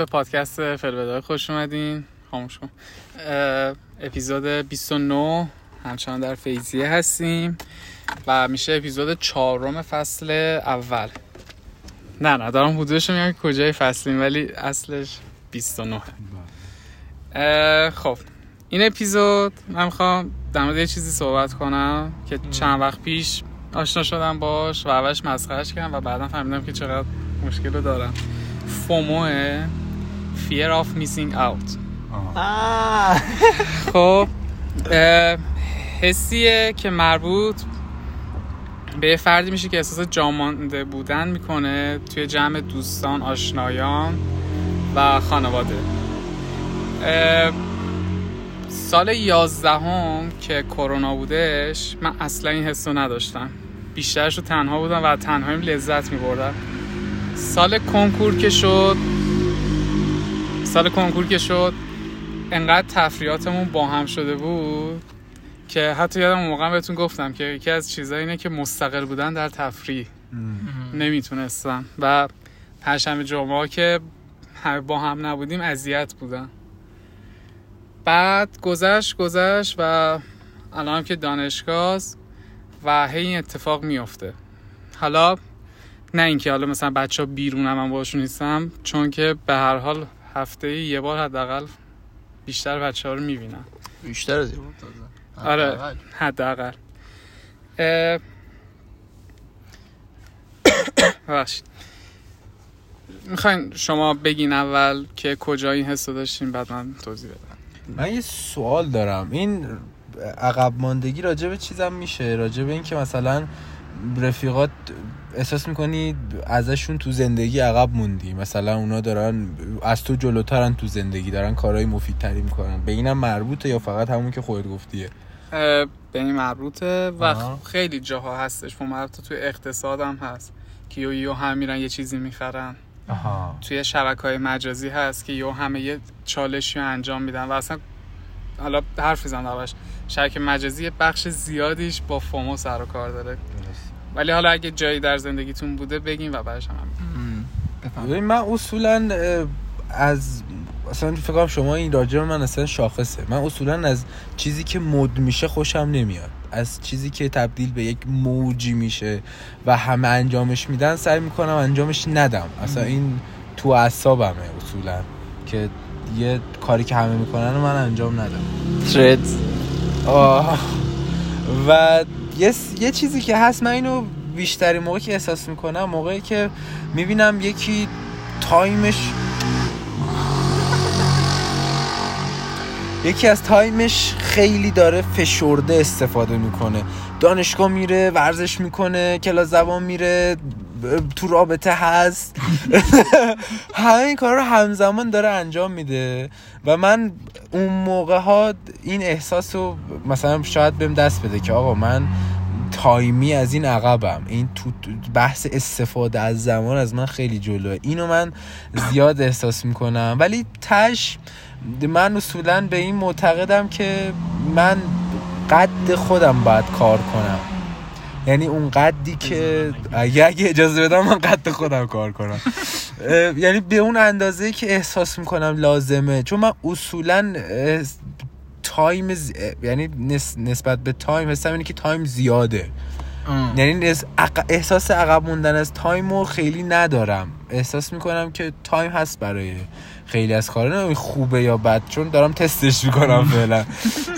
به پادکست فلبدای خوش اومدین. خاموش کن. اپیزود 29 همچنان در فیزیه هستیم و میشه اپیزود چهارم فصل اول. نه نه دارم حدودش میگم کجای فصلیم ولی اصلش 29 خب این اپیزود من می‌خوام در مورد یه چیزی صحبت کنم که چند وقت پیش آشنا شدم باش و اولش مسخرش کردم و بعدا فهمیدم که چقدر مشکل رو دارم. فوموه. Fear of Missing Out. خب حسیه که مربوط به یه فردی میشه که احساس جامانده بودن می‌کنه توی جمع دوستان آشنایان و خانواده. سال یازدهم که کرونا بودش من اصلا این حس رو نداشتم. بیشترش رو تنها بودم و تنهاییم لذت میبردم. سال کنکور که شد سال کنکور که شد انقدر تفریاتمون با هم شده بود که حتی یادم موقع بهتون گفتم که یکی از چیزایی اینه که مستقل بودن در تفریح نمی‌تونستم و پنجشنبه جمعه که با هم نبودیم اذیت بودن. بعد گذشت گذشت و الان که دانشگاه و هی این اتفاق میفته حالا نه اینکه حالا مثلا بچه ها بیرونم من باشون نیستم چون که به هر حال هفته یه بار حداقل بیشتر بچه ها رو می‌بینم. بیشتر از یه آره حداقل. ببخشید. می‌خواین شما بگین اول که کجا این حس داشتین بعد من توضیح بدم. من یه سوال دارم. این عقب ماندگی راجع به چیزم میشه؟ راجع به اینکه مثلا رفیقات احساس می‌کنی ازشون تو زندگی عقب موندی؟ مثلا اونا دارن از تو جلوترن تو زندگی دارن کارهای مفیدتری می‌کنن. به اینم مربوطه یا فقط همون که خودت گفتیه؟ به این مربوطه و خیلی جاها هستش. مربوطه توی اقتصاد هم هست که یو یو هم میرن یه چیزی می‌خرن. آها. توی شبکه های مجازی هست که یو همه یه چالشی انجام میدن و اصلا حالا حرف می‌زنم شبکه مجازی بخش زیادیش با فومو سر و کار داره. ولی حالا اگه جایی در زندگیتون بوده بگین و بعدش هم من اصولا از اصلا فکر کنم شما این راجع من اصلا شاخصه. من اصولا از چیزی که مد میشه خوشم نمیاد. از چیزی که تبدیل به یک موجی میشه و همه انجامش میدن سعی می‌کنم انجامش ندم. اصلا این تو اعصابمه اصولا که یه کاری که همه می‌کنن من انجام ندم. trend و یه, یه چیزی که هست من اینو بیشتری موقعی که احساس می‌کنم موقعی که می‌بینم یکی time ش یکی از time ش خیلی داره فشرده استفاده می‌کنه. دانشگاه میره ورزش می‌کنه کلاس زبان میره تو رابطه هست. همه این کار رو همزمان داره انجام میده. و من اون موقع ها این احساس رو مثلا شاید بهم دست بده که آقا من تایمی از این عقبم. این تو بحث استفاده از زمان از من خیلی جلوه. اینو من زیاد احساس می‌کنم. ولی تش من اصولا به این معتقدم که من قد خودم باید کار کنم. یعنی اون قدی که اگه, اگه اجازه بدم من قد خودم کار کنم. یعنی به اون اندازه که احساس می‌کنم لازمه. چون من اصولا time یعنی نسبت به time حسم اینه که time زیاده. یعنی احساس عقب موندن از time رو خیلی ندارم. احساس می‌کنم که time هست برای خیلی از کارا. خوبه یا بد چون دارم تستش می‌کنم فعلا.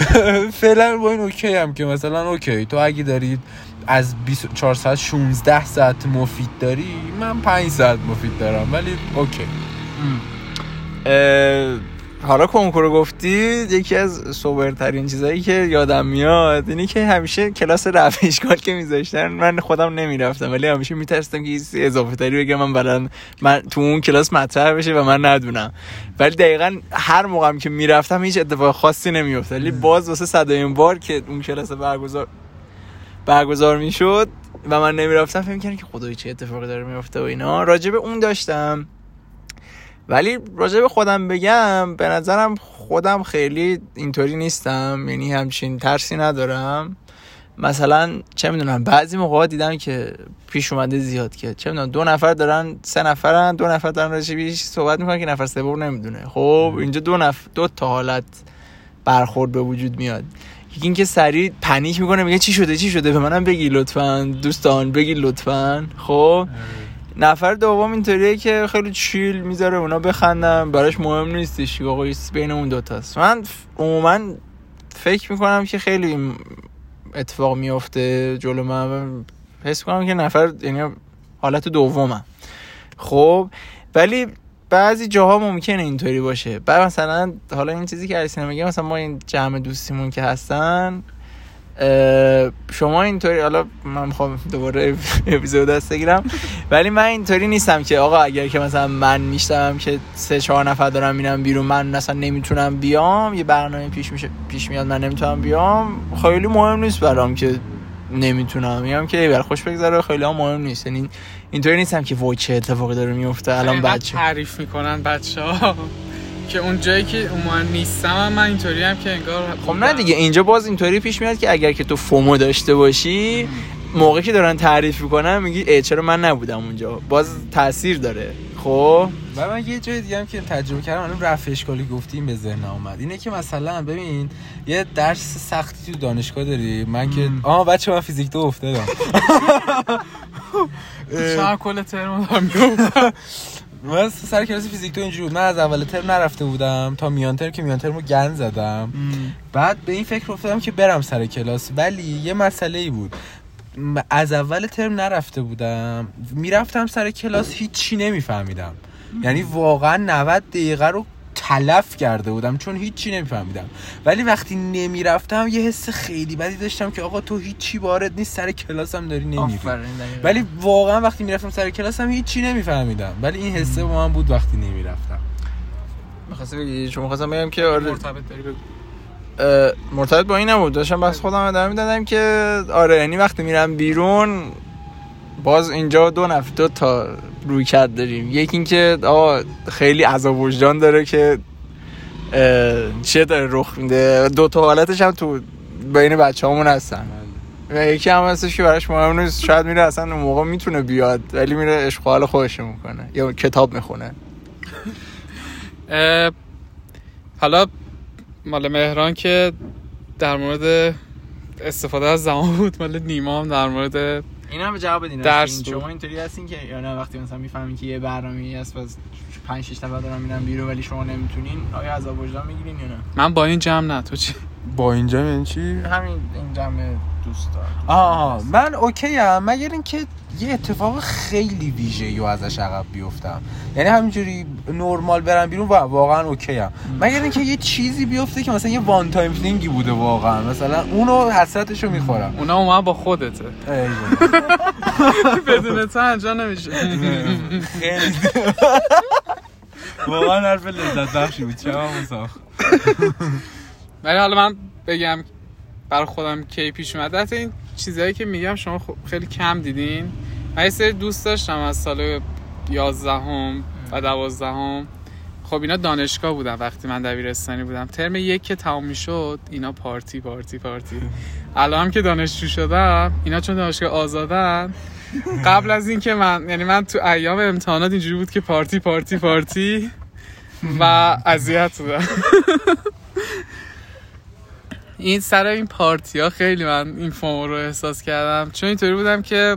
فعلا با این اوکی هم که مثلا اوکی تو اگه دارید از 24 ساعت 16 ساعت مفید داری؟ من 5 ساعت مفید دارم ولی اوکی. حالا کنکورو گفتی یکی از سوبرترین چیزایی که یادم میاد اینی که همیشه کلاس رفع اشکال که میذاشتن من خودم نمی‌رفتم ولی همیشه میترسیدم که اضافه تری بگم من برن من تو اون کلاس مطرح بشه و من ندونم. ولی دقیقا هر موقعم که می‌رفتم هیچ اتفاق خاصی نمیافتاد. ولی باز واسه صدایم بار که اون کلاس برگزار برگزار می‌شد و من نمی‌رفتم. فکر کردم که خدای چه اتفاقی داره میفته و اینا. راجع اون داشتم. ولی راجع به خودم بگم به نظرم خودم خیلی اینطوری نیستم. یعنی همچین ترسی ندارم. مثلا چه می‌دونم بعضی موقع دیدم که پیش اومده زیاد که چه می‌دونم دو نفر دارن سه نفرن دو نفر دارن راجع به صحبت می‌کنن که نفر سوم نمی‌دونه. خب اینجا دو نفر دو تا حالت برخورد به وجود میاد. یکی اینکه سریع پنیک می‌کنه میگه چی شده چی شده؟ به منم بگی لطفا دوستان بگی لطفا. خب؟ نفر دوم اینطوریه که خیلی چیل می‌ذاره اونا بخندم براش مهم نیستش آقا بین اون دوتاست من عموما فکر می‌کنم که خیلی اتفاق میفته جلو من حس کنم که نفر یعنی حالت دومم خب؟ ولی بعضی جاها ممکنه اینطوری باشه. بعد مثلا حالا این چیزی که ارسینه میگه مثلا ما این جمع دوستیمون که هستن شما اینطوری حالا من می‌خوام دوباره اپیزود دست بگیرم ولی من اینطوری نیستم که آقا اگر که مثلا من میشتم که سه چهار نفر دارم میرم بیرون من مثلا نمی‌تونم بیام یه برنامه پیش میشه پیش میاد من نمی‌تونم بیام خیلی مهم نیست برام که نمی‌تونم. میگم که بر خوش بگذره خیلی هم مهم نیست. یعنی اینطوری نیستم که وای چه اتفاقی داره میفته الان بچه تعریف می‌کنن بچه ها که اون جایی که من نیستم من اینطوری هم که انگار خب نه دیگه اینجا باز اینطوری پیش میاد که اگر که تو فومو داشته باشی موقعی که دارن تعریف می‌کنن میگی ای چرا من نبودم اونجا؟ باز تاثیر داره. خب. و من یه جای دیگه هم که تجربه کردم الان رفع اشکالی گفتیم به ذهن اومد. اینه که مثلا ببین یه درس سختی تو دانشگاه داری. من که آها بچه من فیزیک دو افتادم. چرا کل ترم دارم من سر کلاس فیزیک تو اینجوری بود. من از اول ترم نرفته بودم تا میان ترم که میان ترم رو گن زدم. بعد به این فکر افتادم که برم سر کلاس. ولی یه مسئله ای بود. از اول ترم نرفته بودم. می‌رفتم سر کلاس هیچی نمیفهمیدم. یعنی واقعا 90 دقیقه رو تلف کرده بودم چون هیچی نمیفهمیدم. ولی وقتی نمی‌رفتم یه حس خیلی بدی داشتم که آقا تو هیچی وارد نیست سر کلاسم داری نمیری ولی واقعا وقتی می‌رفتم سر کلاسم هیچی نمیفهمیدم. ولی این حسه با من بود وقتی نمی‌رفتم. می‌خواستم بگی؟ چون می‌خواستم بگم که آره. مرتبط داری؟ مرتبط با این نبود. داشتم بس خودم ادامه می‌دادم که آره یعنی وقتی میرم بیرون باز اینجا دو نفر دو تا روی کرد داریم. یکی اینکه آقا خیلی عذاب وجدان داره که چیه داره رخ میده. دو تا حالتش هم تو بین بچه همون هستن و یکی هم هستش که براش مهم نیست. شاید میره اصلا اون موقع می‌تونه بیاد ولی میره اشغال خودش می‌کنه یا کتاب می‌خونه. حالا مال مهران که در مورد استفاده از زمان بود مال نیما هم در مورد اینا هم جواب بدین درس شما اینطوری هستین که یا نه وقتی مثلا می‌فهمین که یه برنامه‌ای هست و 5 6 نفر دارن میرن بیرون ولی شما نمی‌تونین آیا عذاب وجدان می‌گیرین یا نه؟ من با این جمع نه تو چی؟ با این جمع یعنی چی؟ همین این جمع دوستا آها من okay ام مگر اینکه یه اتفاق خیلی ویژه و ازش عقب بیفتم. یعنی همینجوری نرمال برم بیرون واقعا okay ام. مگر اینکه یه چیزی بیفته که مثلا یه one time thing ی بوده واقعا. مثلا اونو حسرتشو می‌خورم. اونا اومد با خودته. بدون تو انجام نمیشه. خیلی واقعا حرف لذت بخشی بود. چه ولی حالا من بگم برای خودم کی پیش اومده. این چیزهایی که میگم شما خیلی کم دیدین. من یه سری دوست داشتم از سال 11 هم و 12 هم خب اینا دانشگاه بودن وقتی من دبیرستانی بودم. ترم یک که تمام می‌شد اینا پارتی پارتی پارتی. الان که دانشجو شدم اینا چون دانشگاه آزادن. قبل از اینکه من یعنی من تو ایام امتحانات اینجوری بود که پارتی پارتی پارتی و اذیت بودم. این سر این پارتی ها خیلی من این فومو رو احساس کردم. چون اینطوری بودم که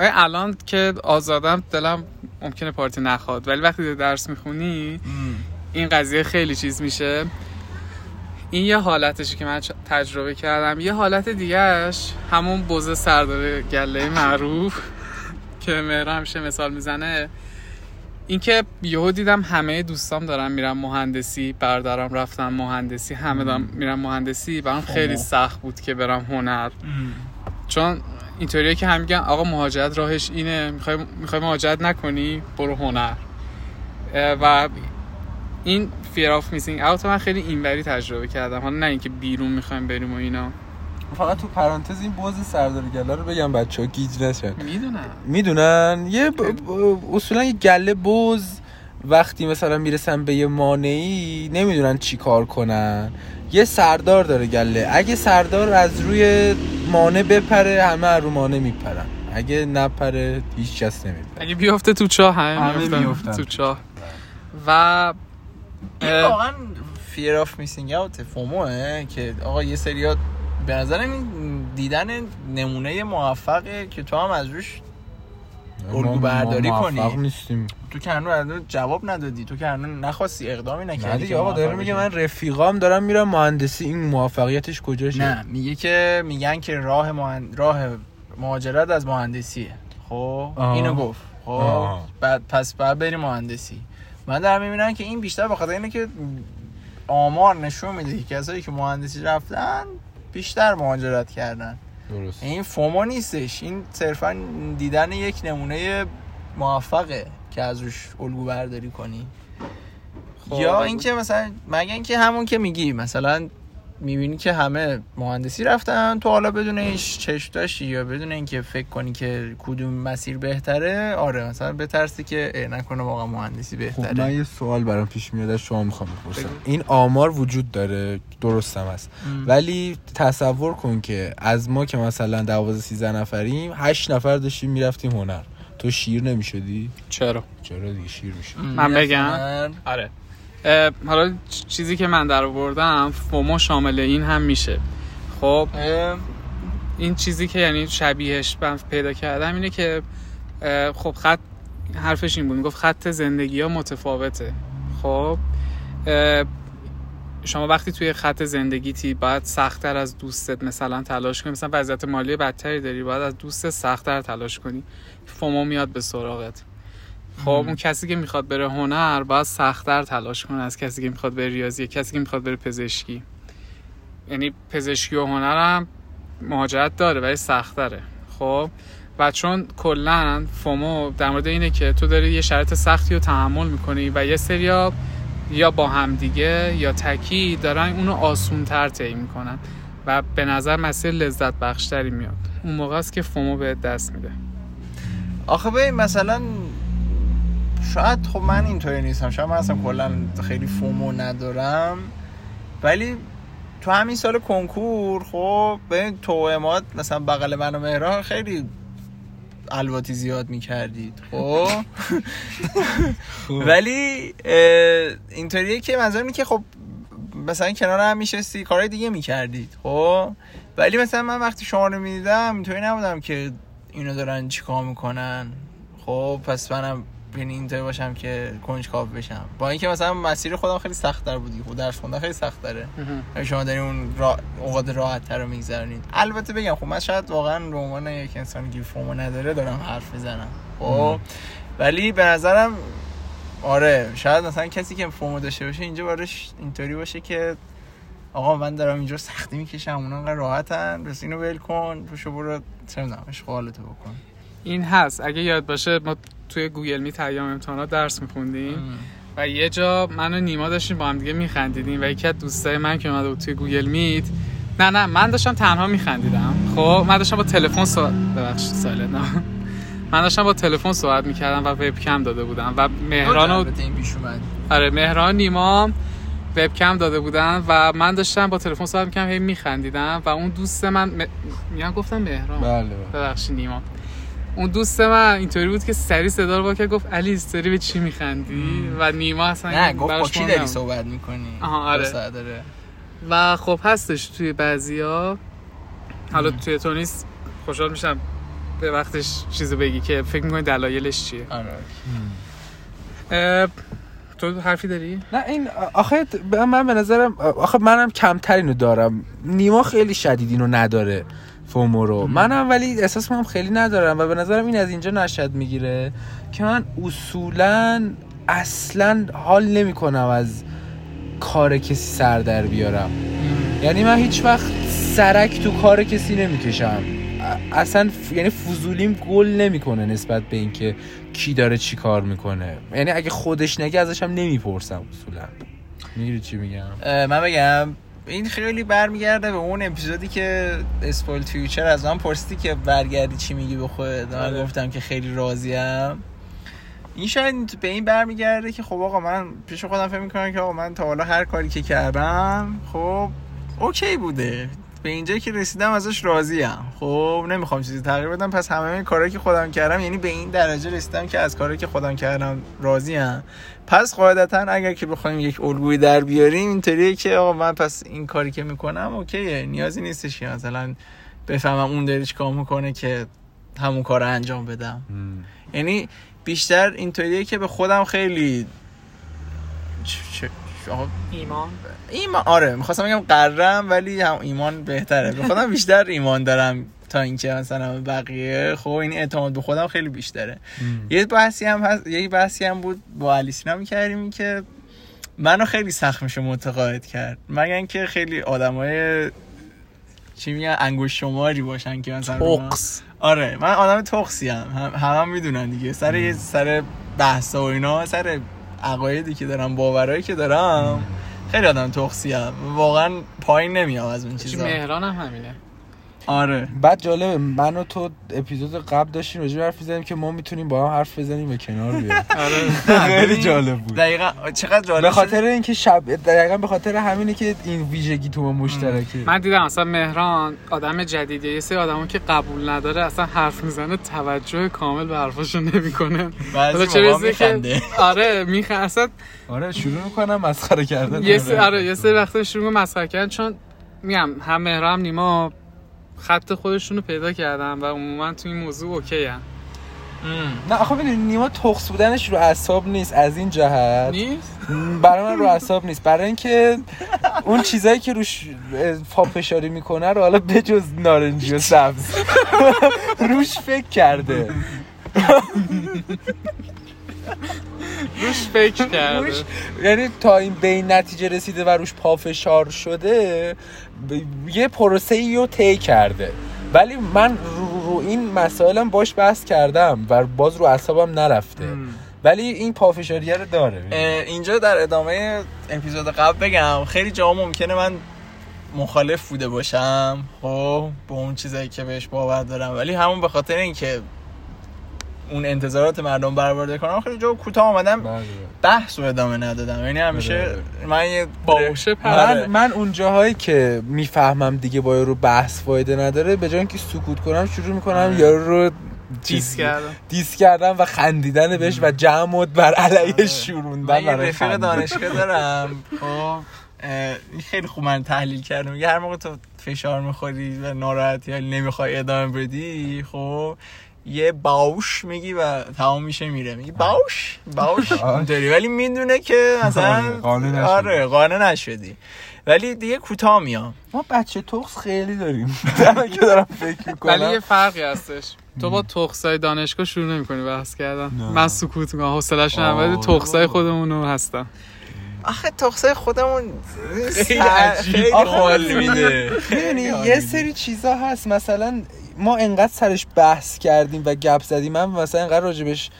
الان که آزادم دلم ممکنه پارتی نخواد. ولی وقتی درس می‌خونی این قضیه خیلی چیز میشه. این یه حالتشه که من تجربه کردم. یه حالت دیگهش همون بوزه سردار گله معروف که مهرا همیشه مثال می‌زنه. اینکه یهو دیدم همه دوستام دارن میرن مهندسی بردارم رفتن مهندسی همه دارم میرن مهندسی برام خیلی سخت بود که برم هنر. چون اینطوریه که هم میگن آقا مهاجرت راهش اینه می‌خوای می‌خوای مهاجرت نکنی برو هنر. و این fear of missing out من خیلی اینوری تجربه کردم. حالا نه اینکه بیرون می‌خوایم بریم و اینا. فقط تو پرانتز این بوز سردار گله رو بگم بچه ها گیج نشن. می‌دونن. می‌دونن. یه ب... اصولا یه گله بوز وقتی مثلا می‌رسن به یه مانعی نمی‌دونن چی کار کنن. یه سردار داره گله. اگه سردار از روی مانع بپره همه از رو مانع میپرن. اگه نپره هیچ کس نمیپره. اگه بیفته تو چاه همه, همه میفتن. تو چاه. و این واقعا fear of missing out فوموه که آقا یه سریا به نظرم این دیدن نمونه موفقه که تو هم از روش الگو برداری کنی. موفق نیستیم تو که هنوز جواب ندادی تو که هنوز نخواستی اقدامی نکردی آقا داره میگه. من رفیقام دارم میرم مهندسی این موفقیتش کجاشه نه میگه که میگن که راه مهن... راه مهاجرت از مهندسیه خب. اینو گفت خب. بعد پس بعد بری مهندسی من دارم می‌بینم که این بیشتر بخاطر اینه که آمار نشون میده که کسایی که مهندسی رفتن بیشتر مهاجرت کردن. درست. این فومو نیستش. این صرفا دیدن یک نمونه موفقه که از روش الگو برداری کنی. خب. یا اینکه مثلا مگه اینکه همون که میگی مثلا می‌بینی که همه مهندسی رفتن. تو حالا بدون هیچ چشم داشتی یا بدون اینکه فکر کنی که کدوم مسیر بهتره آره مثلا بترسی که اه، نکنه واقعا مهندسی خب بهتره. من یه سوال برام پیش میاد از شما می‌خوام بپرسم. این آمار وجود داره؟ درستم هست. ام. ولی تصور کن که از ما که مثلا 12 13 نفریم 8 نفر داشتیم می‌رفتیم هنر. تو شیر نمی‌شدی؟ چرا؟ چرا دیگه شیر می‌شد؟ من بگم؟ آره. حالا چیزی که من در آوردم فومو شامل این هم میشه. خب این چیزی که یعنی شبیهش من پیدا کردم اینه که خب خط حرفش این بود گفت خط زندگی ها متفاوته. خب شما وقتی توی خط زندگیتی باید سختتر از دوستت مثلا تلاش کنی مثلا وضعیت مالی بدتری داری باید از دوست سختتر تلاش کنی. فومو میاد به سراغت. خب اون کسی که می‌خواد بره هنر باید سختتر تلاش کنه از کسی که می‌خواد بره ریاضی کسی که می‌خواد بره پزشکی. یعنی پزشکی و هنرم مهاجرت داره ولی سختره خب و چون کلا فومو در مورد اینه که تو داری یه شرط سختی رو تحمل می‌کنی و یه سریا یا با همدیگه یا تکی دارن اونو آسون تر طی می‌کنن و به نظر مسیر لذت بخشتری میاد. اون موقع است که فومو به دست میده. آخه ببین مثلا شاید خب من اینطوری نیستم. شاید من اصلا کلا خیلی فومو ندارم. ولی تو همین سال کنکور خب ببین تو اماد مثلا بغل من و مهران خیلی الواتی زیاد می‌کردید خب؟ ولی اینطوریه که منظور اینه که خب مثلا کنار هم میشستی کارهای دیگه می‌کردید خب؟ ولی مثلا من وقتی شما رو می‌دیدم اینطوری نبودم که اینو دارن چیکار می‌کنن خب؟ پس منم یعنی اینطوری باشم که کنجکاو بشم. با اینکه مثلا مسیر خودم خیلی سخت تر بودی خب درس خوندن خیلی سخت تره شما دارین اون را... اوقات راحت تر رو میگذرونید البته بگم خب من شاید واقعا به عنوان یک انسانی که فومو نداره دارم حرف می‌زنم. خب؟ ولی به نظرم آره شاید مثلا کسی که FOMO داشته باشه اینجا بارش اینطوری باشه که آقا من دارم اینجا سختی می‌کشم اونا انقدر راحتن بس اینو ول کن روشو برو چه می‌دونم اشغالتو بکن. این هست. اگه یاد باشه ما توی Google Meet ایام امتحانات درس میخوندیم و یه جا من و نیما داشتیم با هم دیگه میخندیدیم و یکی از دوستای من که اومده بود توی Google Meet نه نه من داشتم تنها میخندیدم. خب من داشتم با تلفن صحبت ببخشید silent نه. من داشتم با تلفن صحبت می‌کردم و وبکم داده بودم و مهران و آره مهران نیما وبکم داده بودن و من داشتم با تلفن صحبت می‌کردم هی میخندیدم و اون دوست من م... میگم گفتم مهران. بله. ببخشید نیما. اون دوست من اینطوری بود که سری صدا رو با که گفت علی داری به چی میخندی؟ و نیما اصلا نه گفت با کی داری. صحبت می‌کنی؟ آها، آره. داره و خب هستش توی بعضیا حالا توی تو نیست. خوشحال میشم به وقتش چیزو بگی که فکر می‌کنی دلایلش چیه. آره. تو حرفی داری؟ نه این آخه من به نظرم آخه منم کمتر اینو دارم. نیما خیلی شدید اینو نداره. فومو رو. منم ولی احساس کنم خیلی ندارم و به نظرم این از اینجا نشد می‌گیره که من اصولا اصلا حال نمی کنم از کار کسی سر در بیارم. یعنی من هیچ وقت سرک تو کار کسی نمی‌کشم. اصلا ف... یعنی فضولیم گل نمی‌کنه نسبت به اینکه کی داره چی کار می‌کنه. یعنی اگه خودش نگه ازش هم نمی‌پرسم اصولا. می‌گیری چی میگم؟ من بگم این خیلی برمیگرده به اون اپیزودی که اسپول فیوچر از من پرسیدی که برگردی چی میگی به خودت؟ من آره. گفتم که خیلی راضیم. این شاید به این برمیگرده که خب آقا من پیش خودم فکر می‌کنم که آقا من تا حالا هر کاری که کردم خب اوکی بوده. به اینجا که رسیدم ازش راضیم. خب نمی‌خوام چیزی تغییر بدم. پس همه این کارهایی که خودم کردم یعنی به این درجه رسیدم که از کارهایی که خودم کردم راضیم. پس قاعدتا اگر که بخوایم یک الگویی در بیاریم اینطوریه که آقا من پس این کاری که می‌کنم اوکیه. نیازی نیستش که مثلا بفهمم اون داره چیکار می‌کنه که همون کار رو انجام بدم. یعنی بیشتر اینطوریه که به خودم خیلی چ- چ- آقا ایمان. ایمان آره می‌خواستم بگم قرم ولی هم ایمان بهتره. به خودم بیشتر ایمان دارم تا اینکه مثلا بقیه. خب این اعتماد به خودم خیلی بیشتره. یه بحثی هم هست یه بحثی هم بود با علی سینا می‌کردیم که منو خیلی سخت میشه متقاعد کرد. مگر اینکه خیلی آدمای چی میگن انگوش شماری باشن که مثلا تقص آره من آدم تخسی هم هم, هم می‌دونن دیگه. سر یه سر بحثا و اینا سر عقایدی که دارم باورایی که دارم خیلی آدم تخسی هم واقعا پایین نمیام از اون چی چیزا. مهران هم همینه. آره. بعد جالبه من و تو اپیزود قبل داشتیم راجع حرف می‌زدیم که ما می‌تونیم با هم حرف بزنیم و کنار بیایم. آره. خیلی جالب بود. دقیقا چقدر جالب به. خاطر اینکه شب دقیقا به خاطر همینه که این ویژگی تو ما مشترکه. من دیدم اصلا مهران آدم جدیدیه یه سری آدمو که قبول نداره اصلا حرف می‌زنه توجه کامل به حرفاشو نمی‌کنه. بعضی چه که میخنده. آره میخه اصلا آره شروع می‌کنم مسخره کردن. یه سری آره. یه سری وقتا شروع مسخره کردن چون میگم هم مهران هم نیما خط خودشونو پیدا کردن و عموما تو این موضوع اوکی هم. نه آخه ببین نیما تخص بودنش رو اعصاب نیست از این جهت. نیست؟ برای من رو اعصاب نیست. برای اینکه اون چیزایی که روش پافشاری می‌کنه رو حالا بجز نارنجی و سبز. روش فکر کرده. روش فکر کرده روش یعنی تا این به این نتیجه رسیده و روش پافشار شده ب- یه پروسه ای رو طی کرده. ولی من رو, رو این مسائلم باش بحث کردم و باز رو اعصابم نرفته. ولی این پافشاریه رو داره. اینجا در ادامه اپیزود قبل بگم خیلی جا ممکنه من مخالف بوده باشم خب با اون چیزایی که بهش باور دارم. ولی همون به خاطر اینکه اون انتظارات مردم برآورده کنم خیلی جا کوتاه آمدم بله. بحث رو ادامه ندادم یعنی همیشه بله. من یه باهوشه پر آره. من من اون جاهایی که می‌فهمم دیگه با رو بحث فایده نداره به جای اینکه سکوت کنم شروع می‌کنم آره. یارو رو دیس کردم دیس کردن و خندیدن بهش و جمع بر علیه آره. شوروندن من یه برای رفیق. دانشگاه دارم خب خیلی خوب من تحلیل کردم میگه هر موقع تو فشار می‌خوری و ناراحتی یا نمی‌خوای ادامه بدی خب یه باوش میگی و تمام میشه میره. میگی باوش؟ باوش. اینطوری. ولی می‌دونه که مثلا آره، قانع نشدی. آره ولی دیگه کوتاه میام. ما بچه تخص خیلی داریم. که دارم فکر ولی یه می‌کنم فرقی هستش. تو با تخصای دانشگاه شروع نمی‌کنی بحث کردن. من سکوت می‌کنم. حوصله‌اش ندارم ولی. تخصای خودمونو هستم آخه تخصه خودمون خیلی عجیب. خیلی حال میده. می‌دونی یه سری چیزا هست. مثلا ما انقدر سرش بحث کردیم و گپ زدیم. من مثلا انقدر راجبش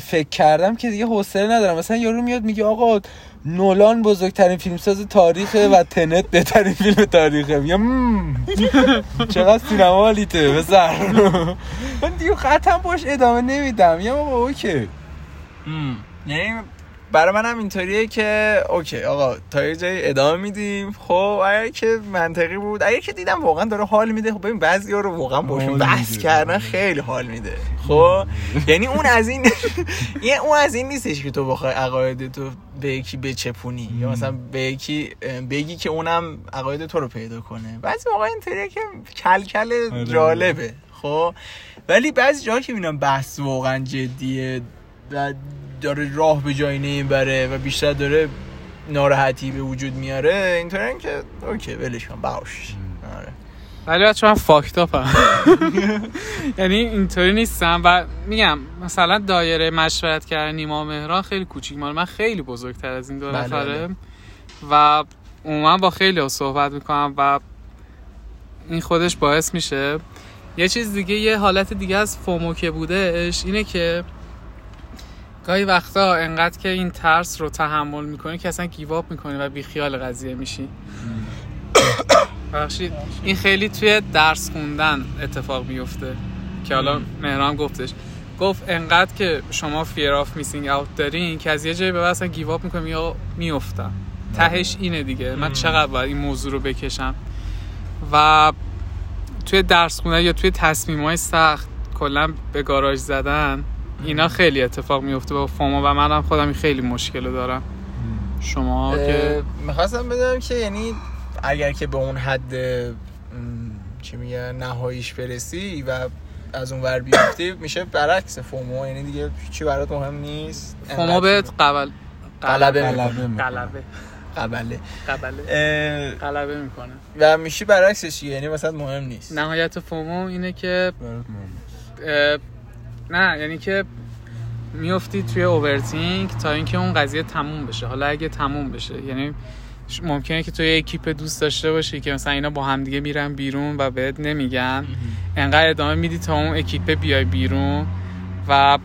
فکر کردم که دیگه حوصله ندارم. مثلا یارو میاد میگه آقا نولان بزرگترین فیلمساز تاریخه و تنت بهترین فیلم تاریخه. میگم "مم، چقدر سینما حالیته بزر. من دیگه قطعا باش ادامه نمیدم. یا بابا اوکی. یعنی برای منم اینطوریه که اوکی آقا تا یه جایی ادامه میدیم. خب اگر که منطقی بود اگر که دیدم واقعا داره حال میده خب ببین بعضی رو واقعا باشون بحث. کردن خیلی حال میده. خب یعنی اون از این یه اون از این نیستش که تو بخوای عقاید تو به یکی بچپونی. یا مثلا به یکی بگی که اونم عقاید تو رو پیدا کنه. بعضی موقع اینطوریه که کل کل آره. جالبه. خب ولی بعضی جاها که می‌بینم بحث واقعا جدیه و داره راه به جایی نمی‌بره و بیشتر داره ناراحتی به وجود میاره اینطوری که اوکی ولش کن باش آره. ولی بچه من فاکتاپ هم. یعنی اینطوری نیستم و میگم مثلا دایره مشورت کردن نیما و مهران خیلی کوچیک مال. من خیلی بزرگتر از این دو بله، نفره. و عموما با خیلی ها صحبت می‌کنم و این خودش باعث میشه. یه چیز دیگه یه حالت دیگه از فومو که بودش اینه که گاهی وقتا انقدر که این ترس رو تحمل می‌کنی که اصلا گیواب می‌کنی و بیخیال قضیه میشی. بخشید این خیلی توی درس خوندن اتفاق میفته که حالا مهران گفتش. گفت انقدر که شما fear of missing out دارین که از یه جایی به بعد اصلا give up می‌کنم یا میافتم تهش اینه دیگه. من چقدر باید این موضوع رو بکشم. و توی درس خونه یا توی تصمیم های سخت کلا به گاراژ زدن اینا خیلی اتفاق میفته با FOMO و منم خودم خیلی مشکل دارم. شما که می‌خواستم بدونم که یعنی اگر که به اون حد چی میگه نهاییش برسی و از اون ور بیفتی میشه برعکس فومو. یعنی دیگه چی برات مهم نیست؟ فوما بهت قبل غلبه غلبه می‌کنه. می‌کنه. قلبه. قبله. قلبه می‌کنه. و میشی برعکسش یعنی مثلا مهم نیست. نهایت فومو اینه که برات مهم. اه، نه یعنی که میفتی توی overthink تا اینکه اون قضیه تموم بشه. حالا اگه تموم بشه یعنی ممکنه که توی یه اکیپ دوست داشته باشی که مثلا اینا با همدیگه میرن بیرون و بهت نمیگن. انقدر ادامه میدی تا اون اکیپه بیای بیرون و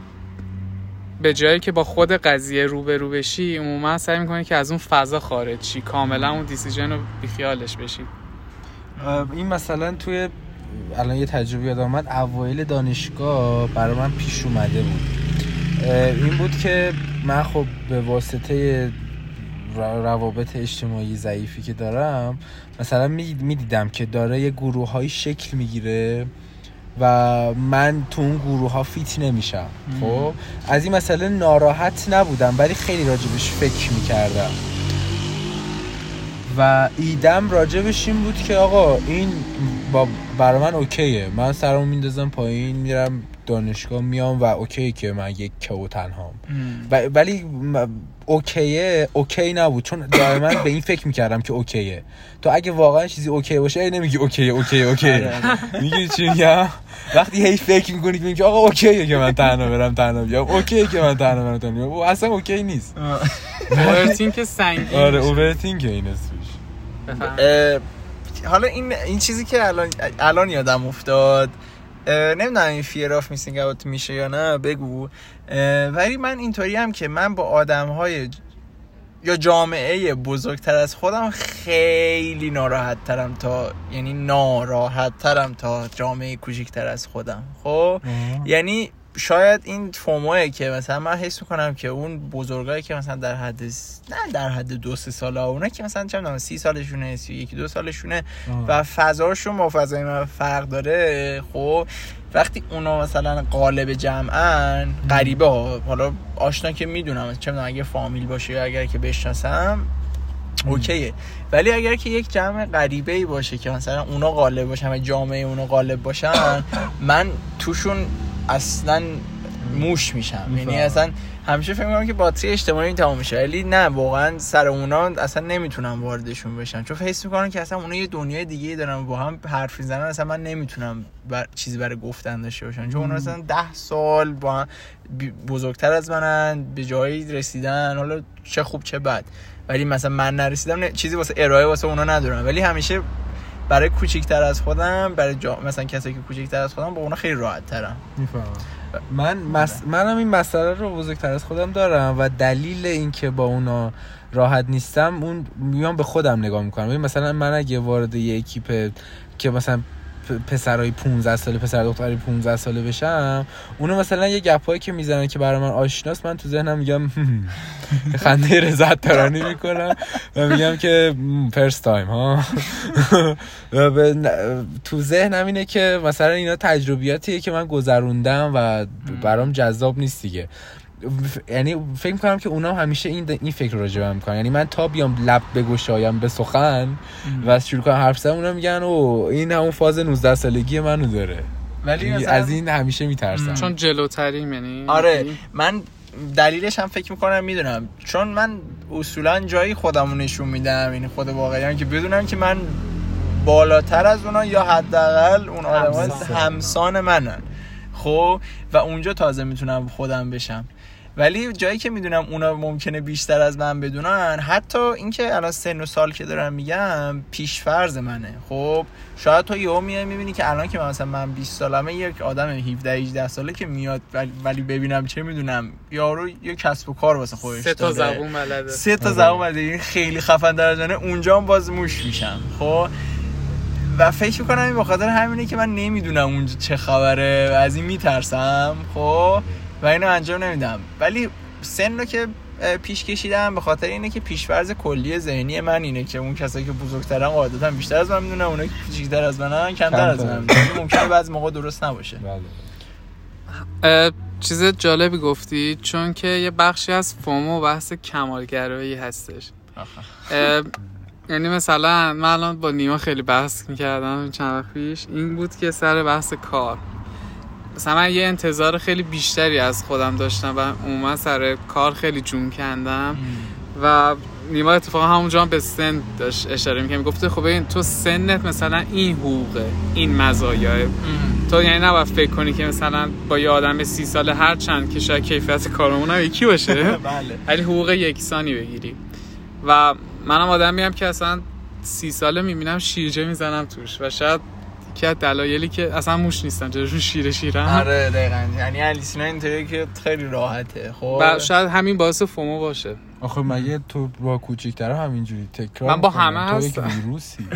به جایی که با خود قضیه روبرو بشی عموما سعی می‌کنی که از اون فضا خارج شی. کاملا اون decision رو بیخیالش بشی. این مثلا توی الان یه تجربه یادم اومد. اوایل دانشگاه برای من پیش اومده بود. این بود که من خب به واسطه روابط اجتماعی ضعیفی که دارم مثلا می‌دیدم که داره یه گروه های شکل می‌گیره و من تو اون گروه ها فیت نمیشم. خب؟ از این مسئله ناراحت نبودم ولی خیلی راجبش فکر می‌کردم. و ایدم راجبش این بود که آقا این با برای من okay ه. من سرمو میندازم پایین میرم دانشگاه میام و okay که من یک تنهام. و ولی م- okay ه okay نبود. چون دائما به این فکر می‌کردم که okay ه. تو اگه واقعا چیزی okay باشه ای نمیگی okay okay okay میگی چی میگم؟ وقتی هی فکر می‌کنی که میگی آقا okay ه که من تنها برم تنها بیام. okay ه که من تنها برم تنها بیام. اصلا okay نیست. overthink سنگین آره. overthink این اسمش حالا این این چیزی که الان الان یادم افتاد نمی‌دونم این fear of missing out میشه یا نه بگو. ولی من اینطوری هم که من با آدم های یا جامعه بزرگتر از خودم خیلی ناراحت ترم تا یعنی ناراحت ترم تا جامعه کوچیکتر از خودم. خب؟ یعنی شاید این فوموه که مثلا من حس می‌کنم که اون بزرگایی که مثلا در حد س- نه در حد دو سه ساله اونا که مثلا می‌دونم سی سالشونه سی یکی دو سالشونه و فضاشون با فضای من فرق داره خب وقتی اونا مثلا قالب جمعن غریبه ها حالا آشنا که می‌دونم چه می‌دونم اگه فامیل باشه یا اگر که بشناسم اوکیه. ولی اگر که یک جمع غریبه ای باشه که مثلا اونا غالب باشن و جامعه اونا غالب باشن من توشون اصلا موش میشم. یعنی. اصلا همیشه فکر می‌کنم که باتری اجتماعی تمام میشه ولی نه واقعا سر اونا اصلا نمی‌تونم واردشون بشم. چون حس می‌کنم که اصلا اونا یه دنیای دیگه دارن با هم حرف می‌زنن اصلا من نمی‌تونم بر... چیزی برای گفتن داشته باشن چون اونا اصلا ده سال با هم بزرگتر از منن به جایی رسیدن حالا چه خوب چه بد. ولی مثلا من نرسیدم نه- چیزی واسه ارائه واسه اونا ندارم. ولی همیشه برای کوچیکتر از خودم برای جا... مثلا کسایی که کوچیکتر از خودم با اونا خیلی راحت ترم می‌فهمم. من مس... منم این مسئله رو بزرگتر از خودم دارم و دلیل اینکه با اونا راحت نیستم اون میام به خودم نگاه می‌کنم. مثلا من اگه وارد یه اکیپ که مثلا پسرای 15 ساله پسر دختری 15 ساله بشم اونو مثلا یه گپایی که می‌زنن که برای من آشناست من تو ذهنم میگم خنده رضایت ترانی می‌کنم. و میگم که first time ها. تو ذهنم اینه که مثلا اینا تجربیاتیه که من گذروندم و برام جذاب نیست دیگه. یعنی فکر می‌کنم که اونا همیشه این این فکر رو راجع به من می‌کنن. یعنی من تا بیام لب بگشایم به سخن و شروع کنم حرف زدن اونا میگن او این همون فاز 19 سالگی منو داره. ولی یعنی از این همیشه میترسم. چون جلوتریم یعنی آره من دلیلش هم فکر می‌کنم می‌دونم. چون من اصولا جایی خودمو نشون میدم یعنی خود واقعی که بدونم که من بالاتر از اونا یا حداقل اون آدم همسان. همسان منن. خب؟ و اونجا تازه می‌تونم خودم بشم. ولی جایی که می‌دونم اونا ممکنه بیشتر از من بدونن حتی اینکه الان سن و سال که دارم میگم پیش فرض منه. خب شاید تو یهو میای می‌بینی که الان که من مثلا من 20 سالمه یک آدم 17 18 ساله که میاد ولی, ولی ببینم چه می‌دونم یارو یه کسب و کار واسه خودش سه تا. زبون بلده. سه تا آره. زبان بلده. این خیلی خفن در جانه اونجا هم باز موش میشم. خب و فکر می‌کنم این به خاطر همینه که من نمی‌دونم اونجا چه خبره و از این میترسم. خب و اینو انجام نمیدم. ولی سن رو که پیش کشیدم به خاطر اینه که پیشورز کلی ذهنی من اینه که اون کسایی که بزرگترن قاعدتا بیشتر از من می‌دونن اونایی که کوچیک‌تر از منن کمتر از. من می‌دونن ممکنه بعضی موقع درست نباشه. بله. چیز جالبی گفتی چون که یه بخشی از فومو بحث کمالگرایی هستش. یعنی مثلا من الان با نیما خیلی بحث می‌کردم چند وقت پیش. این بود که سر بحث کار. مثلا من یه انتظار خیلی بیشتری از خودم داشتم و عموما سر کار خیلی جون کندم. و نیما اتفاقا همونجا هم به سن داشت اشاره می‌کنه می‌گفته خب این تو سنت مثلا این حقوقه این مزایاه تو یعنی نباید فکر کنی که مثلا با یه آدم سی ساله هر چند که شاید کیفیت کارمون هم یکی باشه. بله. ولی حقوق یکسانی بگیری. و منم آدمی هم که اصلا سی ساله می‌بینم شیرجه می‌زنم توش. و شاید یکی از دلایلی که اصلا موش نیستم جلوشون شیره شیرم آره دقیقا. یعنی الیسینا اینطوریه که خیلی راحته خب؟ و شاید همین باعث فومو باشه. آخه مگه تو با کوچیک‌تر همینجوری تکرار من با؟ همه تو یک هستم. ویروسی.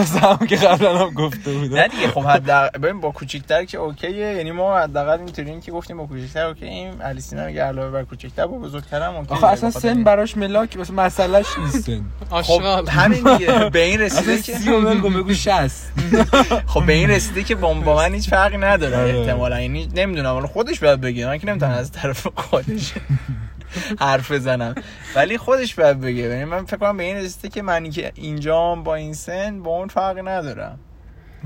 مثلا هم که قبلا هم گفته بودم. نه دیگه خب حداقل ببین با کوچیک‌تر که اوکیه. یعنی ما حداقل اینطوریم که گفتیم با کوچیک‌تر اوکییم الیسینا میگه علاوه بر کوچیک‌تر با بزرگتر هم اوکیه. آخه اصلا سن این- براش ملاک مثلا مسئلهش نیست سن خب همین دیگه. به این رسیده که سی و ول کن بگو 60 خب به این رسیده که با, با من هیچ فرقی نداره آره. احتمالا. یعنی نمی‌دونم خودش باید بگه. من که نمی‌تونم از طرف خودش حرف بزنم. ولی خودش باید بگه. یعنی من فکر کنم به این رسیده که منی که اینجام با این سن با اون فرقی ندارم.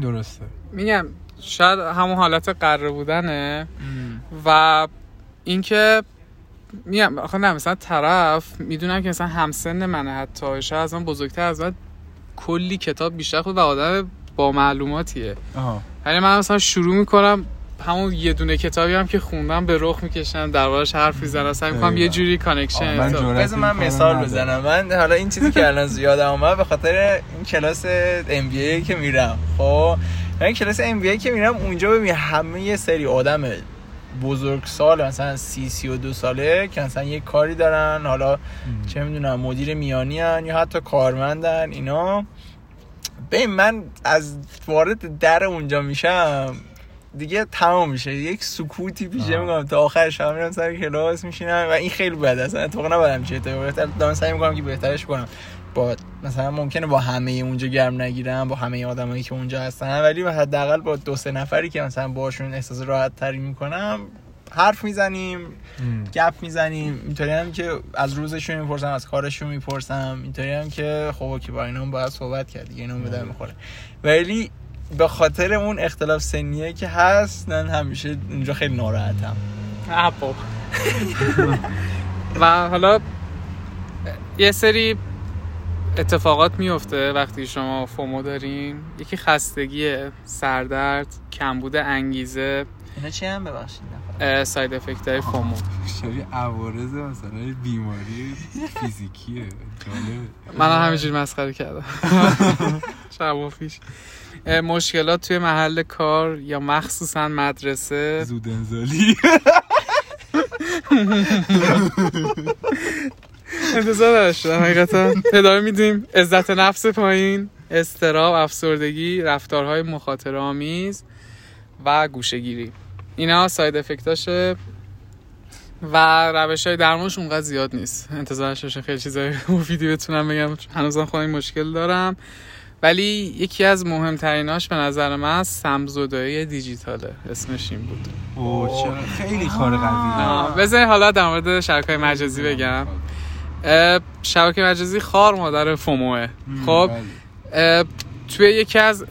درسته. میگم شاید همون حالت قره بودنه و اینکه میگم آخه نه مثلا طرف می‌دونم که مثلا همسن منه حتی. شاید از من بزرگتر از من کلی کتاب بیشتر خونده و آدم با معلوماتیه. یعنی من مثلا شروع می‌کنم همون یه دونه کتابی هم که خوندم به رخ می‌کشم دربارش حرف می‌زنم سعی می‌کنم یه. جوری connection من من مثال. بزنم. من حالا این چیزی که الان زیاد اومد به خاطر این کلاس MBA که میرم. خب من این کلاس ام بی که میرم اونجا ببین همه یه سری آدم بزرگ سال مثلا سی سی و دو ساله که مثلا یه کاری دارن حالا چه می‌دونم مدیر میانی هن یا حتی کارمندن اینا. ببین من از وارد در اونجا میشم دیگه تمام میشه. یک سکوتی پیشه. می‌کنم. تا آخر شب میرم سر کلاس میشینم و این خیلی بده اصلا اتفاقا نباید چه اتفاقی بهتر دارم سعی می‌کنم که بهترش کنم. با مثلا ممکنه با همه اونجا گرم نگیرم با همه آدمایی که اونجا هستن. ولی حداقل با دو سه نفری که مثلا باشون احساس راحت تری می‌کنم حرف می‌زنیم. گپ می‌زنیم. اینطوری هم که از روزشون می‌پرسم از کارشون می‌پرسم. اینطوری هم که خب که با اینا هم باید صحبت کرد. دیگه اینا هم به در می‌خوره. ولی به خاطر اون اختلاف سنیه که هست من همیشه اینجا خیلی ناراحتم. اپو و حالا یه سری اتفاقات میفته وقتی شما فومو دارین. یکی خستگیه سردرد کمبود انگیزه. اینا چی هم ببخشید؟ ساید افکت های فومو. شبیه عوارض مثلا بیماری فیزیکیه. من هم همینجوری مسخره کردم. ماه پیش. مشکلات توی محل کار یا مخصوصا مدرسه. زود انزالی. انتظار نداشتم حقیقتا. ادامه میدیم. عزت نفس پایین. استراب افسردگی رفتارهای مخاطره آمیز و گوشگیری اینا ساید افکتاشه و روش های درمانش اونقدر زیاد نیست. انتظار داشته خیلی چیزای مفیدی بتونم بگم. هنوزم خودم مشکل دارم. ولی یکی از مهمتریناش به نظر من سمزدایی دیجیتاله. اسمش این بود. اوه چرا؟ خیلی کار قویه. آه، بذارین حالا در مورد شبکه مجازی بگم. شبکه مجازی خار مادر فوموه. خب اه، توی یکی از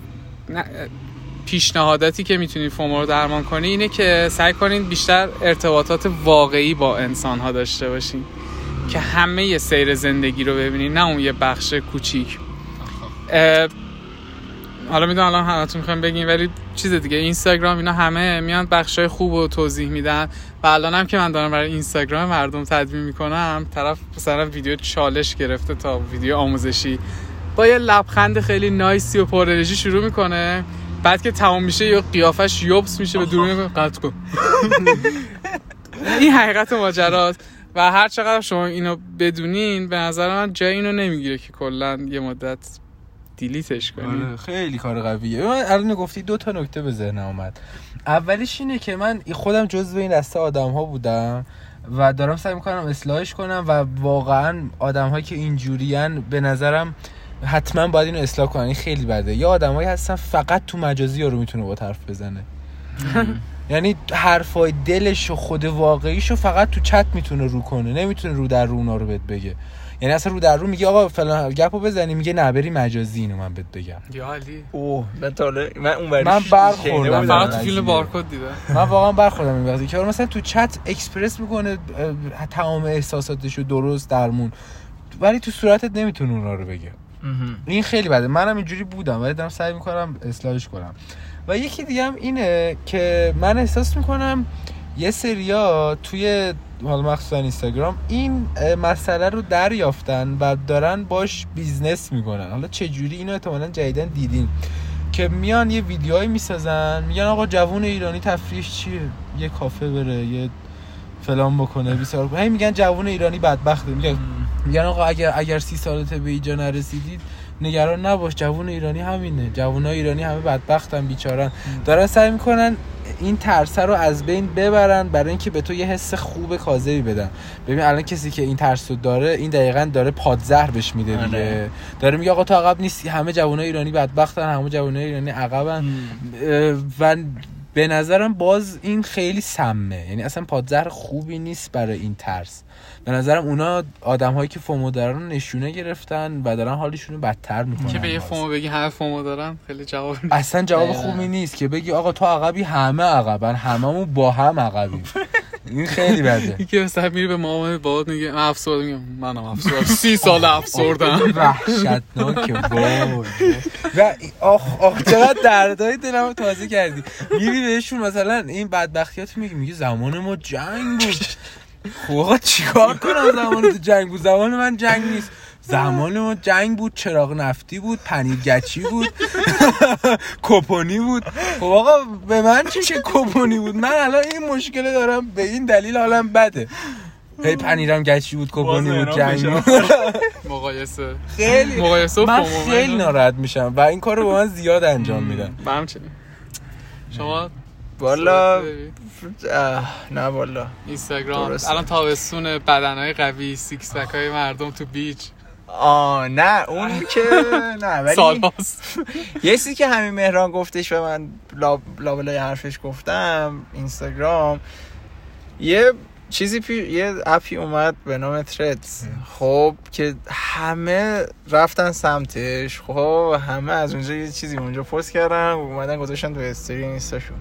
پیشنهاداتی که می‌تونید فومو رو درمان کنی اینه که سعی کنین بیشتر ارتباطات واقعی با انسان ها داشته باشین. که همه سیر زندگی رو ببینین نه اون یه بخش کوچیک. حالا می‌دونم الان همتون می‌خوایم بگین ولی چیز دیگه اینستاگرام اینا همه میان بخشای خوب رو توضیح میدن و الان هم که من دارم برای اینستاگرام مردم تدوین می‌کنم طرف مثلا ویدیو چالش گرفته تا ویدیو آموزشی. با یه لبخند خیلی نایسی و پر شروع می‌کنه. بعد که تمام میشه یا قیافش یوبس میشه به میگه قطع کن. این حقیقت ماجراست. و هر چقدر شما اینو بدونین به نظر من جای اینو نمی‌گیره که کلا یه مدت دیلیتش کنی. آره خیلی کار قویه. من الان گفتی دو تا نکته به ذهنم اومد. اولیش اینه که من خودم جزو این دسته آدم ها بودم و دارم سعی می‌کنم اصلاحش کنم و واقعا آدم هایی که اینجورین به نظرم حتما باید اینو اصلاح کنن. این خیلی بده. یا آدمایی هستن فقط تو مجازی رو می‌تونه با حرف بزنه. یعنی حرفای دلش و خود واقعیشو فقط تو چت می‌تونه رو کنه. نمی‌تونه رو در رو اونا رو بهت بگه. یعنی اصلا رو در رو میگه آقا فلان گپو بزنی میگه نه بری مجازی اینو من بهت بگم. یا علی. اوه من تا حالا- من اون من برخوردم. فقط تو. فیلم بارکد دیدم. من واقعا برخوردم این وقتی که مثلا تو چت اکسپرس می‌کنه تمام احساساتشو درست درمون. ولی تو صورتت نمی‌تونه اونا رو بگه. این خیلی بده. منم اینجوری بودم ولی دارم سعی می‌کنم اصلاحش کنم. و یکی دیگه هم اینه که من احساس می‌کنم یه سریا توی حالا مخصوصا اینستاگرام این مسئله رو دریافتن و دارن باش بیزنس می‌کنن. حالا چه جوری اینو احتمالاً جدیدن دیدین. که میان یه ویدیوهایی می‌سازن میگن آقا جوون ایرانی تفریح چیه؟ یه کافه بره یه فلان بکنه بیسار هی میگن جوون ایرانی بدبخته. میگن میگن آقا اگر اگر سی سالته به اینجا نرسیدید نگران نباش. جوون ایرانی همینه. جوون ایرانی همه بدبختن بیچارن. دارن سعی می‌کنن این ترسه رو از بین ببرن برای اینکه به تو یه حس خوب کاذبی بدن. ببین الان کسی که این ترس رو داره این دقیقا داره پادزهر بهش میده دیگه. آره. داره میگه آقا تو عقب نیستی همه جوانای ایرانی بدبختن همه جوانای ایرانی عقبن. و به نظرم باز این خیلی سمه. یعنی اصلا پادزهر خوبی نیست برای این ترس. به نظرم اونا آدم هایی که فومو دارن نشونه گرفتن و دارن حالشون رو بدتر می‌کنن که به یه. فومو بگی همه فومو دارن خیلی جواب اصلا جواب. خوبی نیست که بگی آقا تو عقبی همه عقبن هممون با هم عقبیم. این خیلی بده. که مثلا میری به مامان بابات میگه من افسردم میگم منم افسردم. سی سال افسردم. وحشتناکه وای و آخ آخ چقدر دردای دلمو تازه کردی. میری بهشون مثلا این بدبختیات میگی میگه زمان ما جنگ بود. خب آقا چیکار کنم؟ زمان تو جنگ بود. زمان من جنگ نیست. زمان ما جنگ بود چراغ نفتی بود پنیر گچی بود. کپونی بود. خب آقا به من چی چه کپونی بود؟ من الان این مشکل دارم. به این دلیل حالم بده. هی پنیرم گچی بود کپونی بود جنگ بود. مقایسه. خیلی. مقایسه من خیلی ناراحت میشم و این کار رو با من زیاد انجام میدن. به همچنین. شما والا نه والا. اینستاگرام. الان تابستون بدنهای قوی سیکس های مردم تو بیچ. آه نه اون که نه ولی یه چیزی که همین مهران گفتش و من لا- لابلای حرفش گفتم اینستاگرام. یه چیزی پی... یه اپی اومد به نام تردز خب که همه رفتن سمتش. خب همه از اونجا یه چیزی اونجا پست کردن و اومدن گذاشتن تو استوری اینستاشون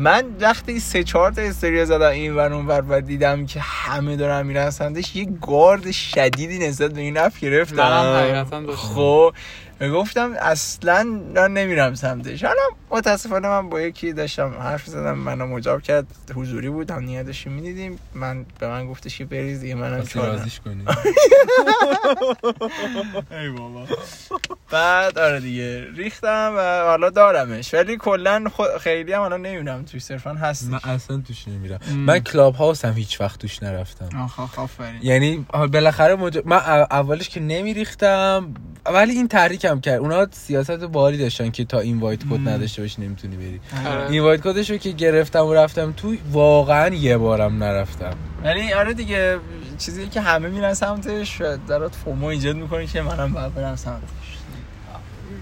من وقتی سه چهار تا استوری زدم این ور اون ور و دیدم که همه دارن میرن سمتش یه گارد شدیدی نسبت به این اپ گرفتم. خب گفتم اصلا من نمیرم سمتش. حالا متاسفانه من با یکی داشتم حرف زدم منو مجاب کرد. حضوری بود هم داشتیم می‌دیدیم. من به من گفتش که بریز دیگه منم رازیش کنی. ای بابا. بعد آره دیگه ریختم و حالا دارمش. ولی کلا خو- خیلی هم الان نمی‌دونم توی صرفا هست من اصلا توش نمیرم. من کلاب هاوس هم هیچ وقت توش نرفتم. آفرین. یعنی بالاخره. من اولش که نمیریختم ولی این تحریکم کرد. اونا سیاست باری داشتن که تا این invite code نداشته باشی نمی‌تونی بری. آره. این invite code ش رو که گرفتم و رفتم تو واقعا یه بارم نرفتم. ولی آره دیگه چیزی که همه میرن سمتش و برات FOMO ایجاد می‌کنه که منم باید برم سمتش.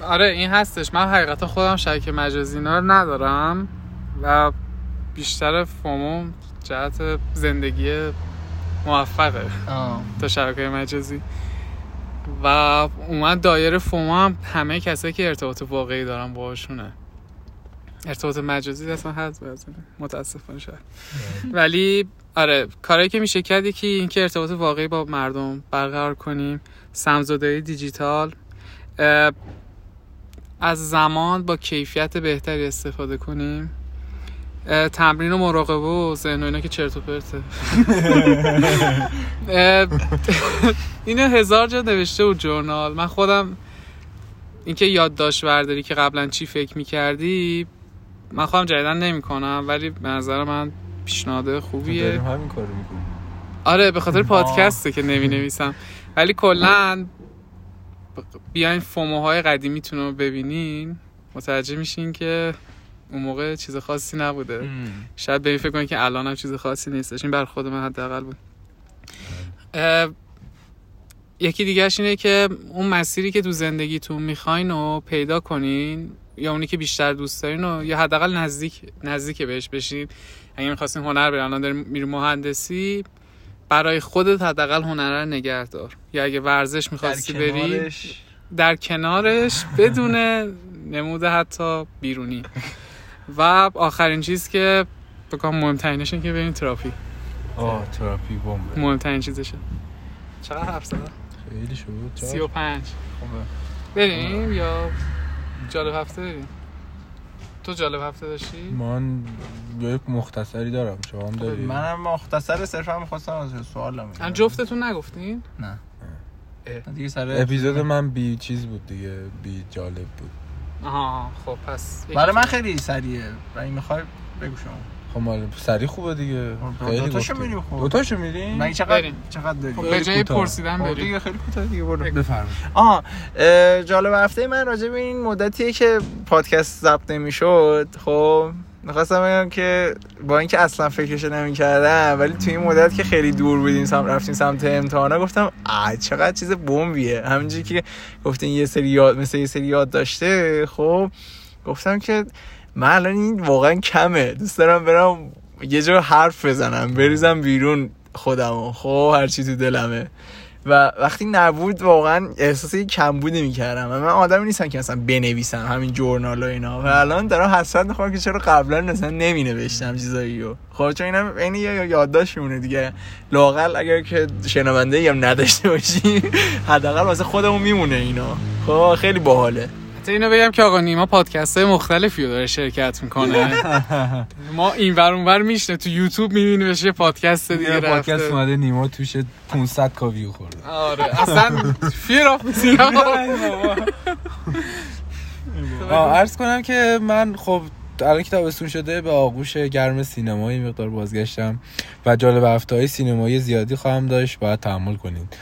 آره این هستش. من حقیقتا خودم شبکه مجازی اینا رو ندارم و بیشتر فومو جهت زندگی موفقه تا شبکه مجازی. و اومد دایره فومو هم همه کسایی که ارتباط واقعی دارن باهاشونه. ارتباط مجازی اصلا هست متاسفانه شاید. ولی آره کارهایی که میشه کرد یکی اینکه ارتباط واقعی با مردم برقرار کنیم. سمزدایی دیجیتال. از زمان با کیفیت بهتری استفاده کنیم. تمرین و مراقبه و ذهن و اینا که چرت و پرته. اینو هزار جا نوشته بود جورنال. من خودم اینکه یادداشت برداری که قبلا چی فکر می‌کردی من خودم جدیدن نمی کنم ولی به نظر من پیشنهاد خوبیه. همین کارو می‌کنیم. آره به خاطر پادکسته که نمی نویسم ولی کلا بیاین فوموهای قدیمیتون رو ببینین. متوجه میشین که اون موقع چیز خاصی نبوده. شاید به این فکر کنید که الان هم چیز خاصی نیستش این بر خود من حداقل بود. اه، یکی دیگهش اینه که اون مسیری که تو زندگیتون می‌خواین و پیدا کنین یا اونی که بیشتر دوست دارین و یا حداقل نزدیک نزدیک بهش بشین. اگه می‌خواستین هنر برین الان داری میری مهندسی برای خودت حداقل هنر رو نگه دار. یا اگه ورزش می‌خواستی بری در کنارش بدون نمود حتی بیرونی. و آخرین چیز که بکنم مهمترینش اینه که برین تراپی آه تراپی بمب مهمترین چیزشه. چقدر حرف زدم؟ خیلی شد. سی و پنج. بریم یا جالب هفته بریم؟ تو جالب هفته داشتی؟ من یک مختصری دارم شما هم داری منم مختصر صرفا می‌خواستم از سوال هم جفتتون نگفتین؟ نه. اه. دیگه سر اپیزود من بی چیز بود دیگه بی جالب بود. آها خب پس برای من خیلی سریعه. و این می‌خوای بگو شما. خب مال سری خوبه دیگه. خیلی دوتاشو گفتیم. میریم خب. دوتاشو میریم من چقدر بریم. چقدر داری؟ خب به جای کوتاه. پرسیدن خب بریم. دیگه خیلی کوتاه دیگه برو. بفرمایید. آه اه، جالب هفته من راجع به این مدتیه که پادکست ضبط نمی‌شد خب؟ می‌خواستم بگم که با اینکه اصلا فکرش نمی‌کردم ولی توی این مدت که خیلی دور بودیم سم رفتیم سمت امتحانا گفتم آ چقدر چیز بمبیه. همینجوری که گفتین یه سری یاد مثل یه سری یاد داشته خب گفتم که من الان این واقعا کمه. دوست دارم برم یه جا حرف بزنم بریزم بیرون خودمو. خب هرچی تو دلمه. و وقتی نبود واقعا احساس یه کمبودی می‌کردم. و من آدمی نیستم که اصلا بنویسم همین جورنال و اینا. و الان دارم حسرت می‌خورم که چرا قبلا نمی نوشتم چیزایی رو. خب چون اینم این یه یادداشت میمونه دیگه. لاقل اگر که شنونده هم نداشته باشی حداقل واسه خودمون میمونه اینا. خب خیلی باحاله. حتی اینو بگم که آقا نیما پادکست های مختلفی رو داره شرکت می‌کنه. ما این ور اون ور میشنه تو یوتیوب می‌بینی بهش یه پادکست دیگه یه پادکست رفته اومده نیما توش 500 K view خورده. آره اصلا fear of آه، عرض کنم که من خب الان که تابستون شده به آغوش گرم سینما یه مقدار بازگشتم و جالب هفته های سینمایی زیادی خواهم داشت باید تحمل کنید.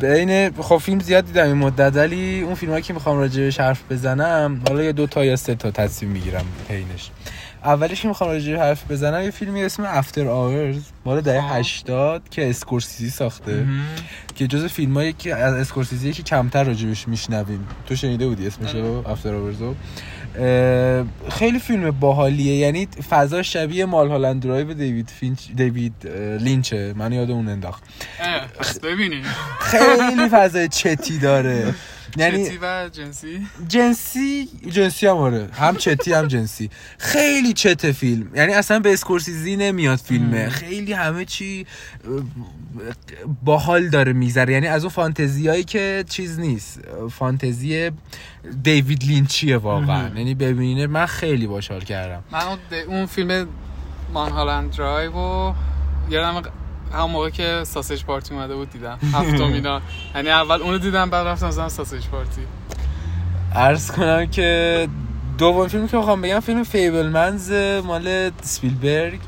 بین خب فیلم زیاد دیدم این مدت ولی اون فیلم که می‌خوام راجبش حرف بزنم حالا یه دو تا یا سه تا تصمیم می‌گیرم بینش اولش که می‌خوام راجبش حرف بزنم یه فیلمی اسم After Hours مال دهه آه. 80 که اسکورسیزی ساخته. که جز فیلمایی که از اسکورسیزی که کمتر راجبش میشنویم. تو شنیده بودی اسمشو After Hours و خیلی فیلم باحالیه. یعنی فضا شبیه Mulholland Drive دیوید فینچ دیوید لینچه. من یاد اون انداخت. پس ببینیم. خیلی فضای چتی داره. یعنی چتی و جنسی؟ جنسی جنسی هم آره. هم چتی هم جنسی. خیلی چت فیلم. یعنی اصلا به اسکورسیزی نمیاد فیلمه خیلی همه چی باحال داره می‌ذاره یعنی از اون فانتزیایی که چیز نیست. فانتزی دیوید لینچیه واقعا. یعنی ببینه من خیلی باحال کردم. من اون, فیلم Mulholland Drive یادم همون موقع که Sausage Party اومده بود دیدم. هفتم اینا. یعنی اول اونو دیدم بعد رفتم زدم Sausage Party. عرض کنم که دوم فیلمی که می‌خوام بگم فیلم Fabelmans مال سپیلبرگ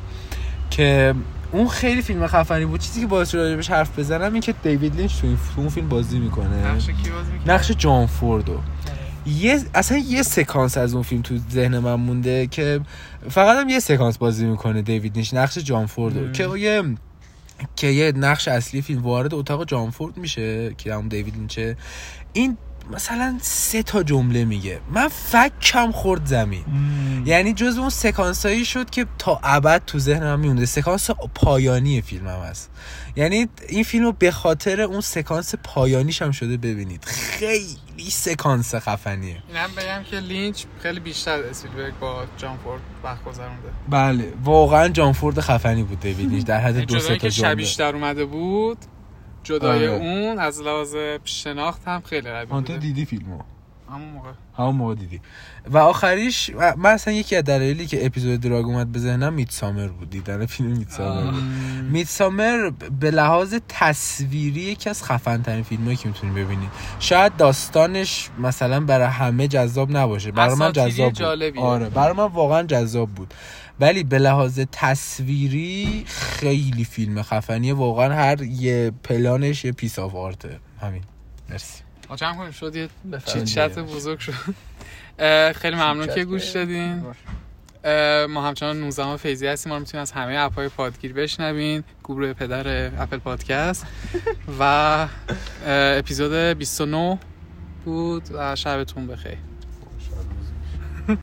که اون خیلی فیلم خفنی بود. چیزی که باعث شد راجبش حرف بزنم این که دیوید لینچ تو این فیلم بازی می‌کنه. نقش کی بازی می‌کرد؟ نقش جان فوردو. یه اصلا یه سکانس از اون فیلم تو ذهن من مونده که فقط هم یه سکانس بازی می‌کنه دیوید لینچ. نقش جان فوردو. که یه که یه نقش اصلی فیلم وارد اتاق جان فورد میشه که همون دیوید لینچه. این مثلا سه تا جمله میگه. من فکم خورد زمین. یعنی جز اون سکانس هایی شد که تا ابد تو ذهن من میمونده. سکانس پایانی فیلم هم هست. یعنی این فیلم رو به خاطر اون سکانس پایانیش هم شده ببینید. خیلی سکانس خفنیه. اینم بگم که لینچ خیلی بیشتر اسپیلبرگ با جان فورد وقت گذرونده. بله واقعا جان فورد خفنی بود دیوید. در حد دو سه تا جمله. شبیش در اومده بود جدای آره. اون از لحاظ شناخت هم خیلی قوی تو بوده. دیدی فیلمو؟ همون موقع. همون موقع دیدی. و آخریش من اصلا یکی از دلایلی که اپیزود دراگ اومد به ذهنم میت سامر بود. دیدن فیلم میت سامر بود. Midsommar به لحاظ تصویری یکی از خفن ترین فیلم هایی که می‌تونی ببینید شاید داستانش مثلا برای همه جذاب نباشه. برای من جذاب بود. آره برای من واقعا جذاب بود. ولی به لحاظ تصویری خیلی فیلم خفنیه. واقعا هر یه پلانش یه piece of art ه همین. مرسی. جمع کنیم؟ شد یه. چیت بزرگ شد. خیلی ممنون که گوش دادین. ما همچنان 19 فیزی هستیم. ما رو می‌تونید از همه اپهای پادگیر بشنوین. گروه پدر اپل پادکست. و اپیزود 29 بود و شبتون بخیر.